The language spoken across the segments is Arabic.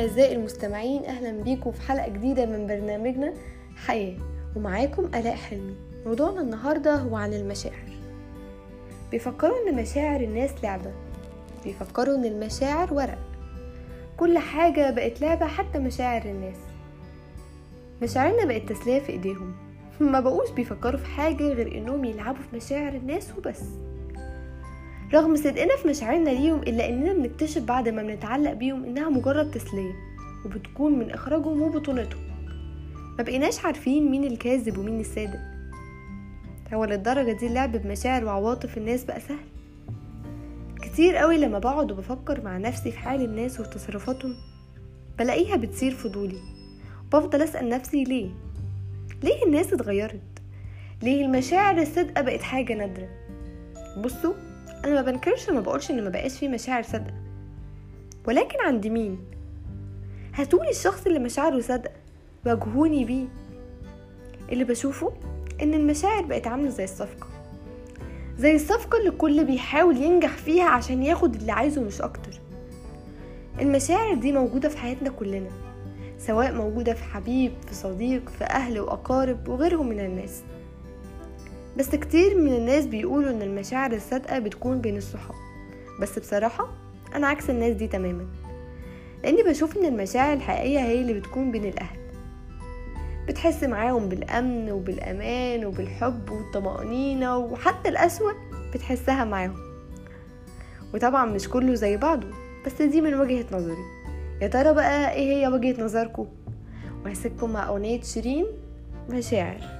أعزائي المستمعين أهلا بيكم في حلقة جديدة من برنامجنا حياة. ومعاكم آلاء حلمي. موضوعنا النهاردة هو عن المشاعر. بيفكروا إن مشاعر الناس لعبة. بيفكروا إن المشاعر ورق. كل حاجة بقت لعبة حتى مشاعر الناس. مشاعرنا بقت تسلية في إيديهم. ما بقوش بيفكروا في حاجة غير إنهم يلعبوا في مشاعر الناس وبس. رغم صدقنا في مشاعرنا ليهم إلا إننا بنكتشف بعد ما بنتعلق بيهم إنها مجرد تسلية وبتكون من إخراجهم وبطولتهم. ما بقيناش عارفين مين الكاذب ومين الصادق. هو للدرجة دي اللعب بمشاعر وعواطف الناس بقى سهل. كتير قوي لما بقعد وبفكر مع نفسي في حال الناس وتصرفاتهم بلاقيها بتصير فضولي. بفضل أسأل نفسي ليه؟ ليه الناس اتغيرت؟ ليه المشاعر الصادقة بقت حاجة نادرة؟ بصوا أنا ما بنكرش ما بقولش إن ما بقاش فيه مشاعر صادقة. ولكن عند مين؟ هاتولي الشخص اللي مشاعره صادقة واجهوني بيه. اللي بشوفه إن المشاعر بقت عاملة زي الصفقة. زي الصفقة اللي الكل بيحاول ينجح فيها عشان ياخد اللي عايزه مش أكتر. المشاعر دي موجودة في حياتنا كلنا سواء موجودة في حبيب في صديق في أهل وأقارب وغيرهم من الناس. بس كتير من الناس بيقولوا إن المشاعر الصادقة بتكون بين الصحاب. بس بصراحة أنا عكس الناس دي تماما لأني بشوف إن المشاعر الحقيقية هي اللي بتكون بين الأهل. بتحس معاهم بالأمن وبالأمان وبالحب والطمأنينة وحتى الأسوأ بتحسها معاهم. وطبعا مش كله زي بعضه بس دي من وجهة نظري. يا ترى بقى إيه هي وجهة نظركم؟ وهسيبكم مع أغنية شيرين مشاعر.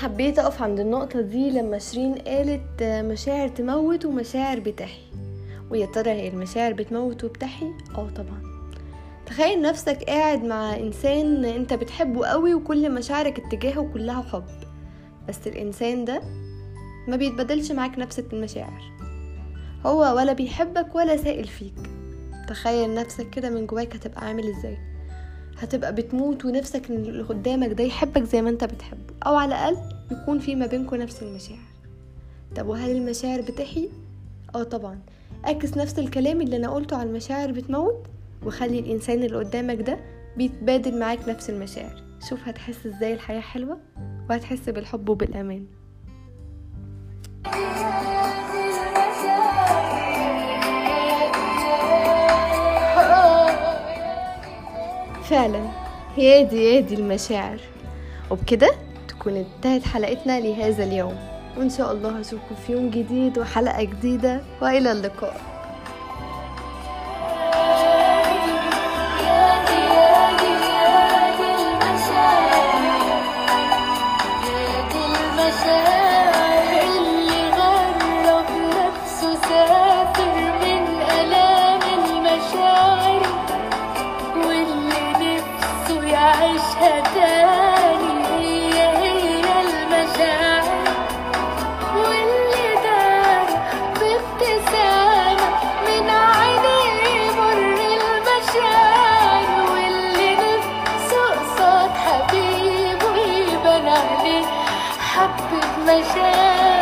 حبيت أقف عند النقطة دي لما شيرين قالت مشاعر تموت ومشاعر بتحيي ويا ترى هي المشاعر بتموت وبتحيي آه طبعا. تخيل نفسك قاعد مع إنسان أنت بتحبه قوي وكل مشاعرك اتجاهه كلها حب. بس الإنسان ده ما بيتبدلش معاك نفس المشاعر. هو ولا بيحبك ولا سائل فيك. تخيل نفسك كده من جواك هتبقى عامل إزاي. هتبقى بتموت ونفسك إن اللي قدامك ده يحبك زي ما انت بتحبه. أو على الأقل يكون في ما بينكم نفس المشاعر. طب وهل المشاعر بتحيي؟ آه طبعا. أعكس نفس الكلام اللي أنا قلته على المشاعر بتموت وخلي الإنسان اللي قدامك ده بيتبادل معاك نفس المشاعر. شوف هتحس إزاي الحياة حلوة وهتحس بالحب وبالأمان. فعلا. هي دي هي دي المشاعر. وبكده تكون انتهت حلقتنا لهذا اليوم. وإن شاء الله اشوفكم في يوم جديد وحلقة جديدة. وإلى اللقاء. نفسه يعيشها تاني هي هي المشاعر واللي دار بابتسامة من عينيه مر المشاعر واللي نفسه قصاد حبيبه يبان عليه حبة مشاعر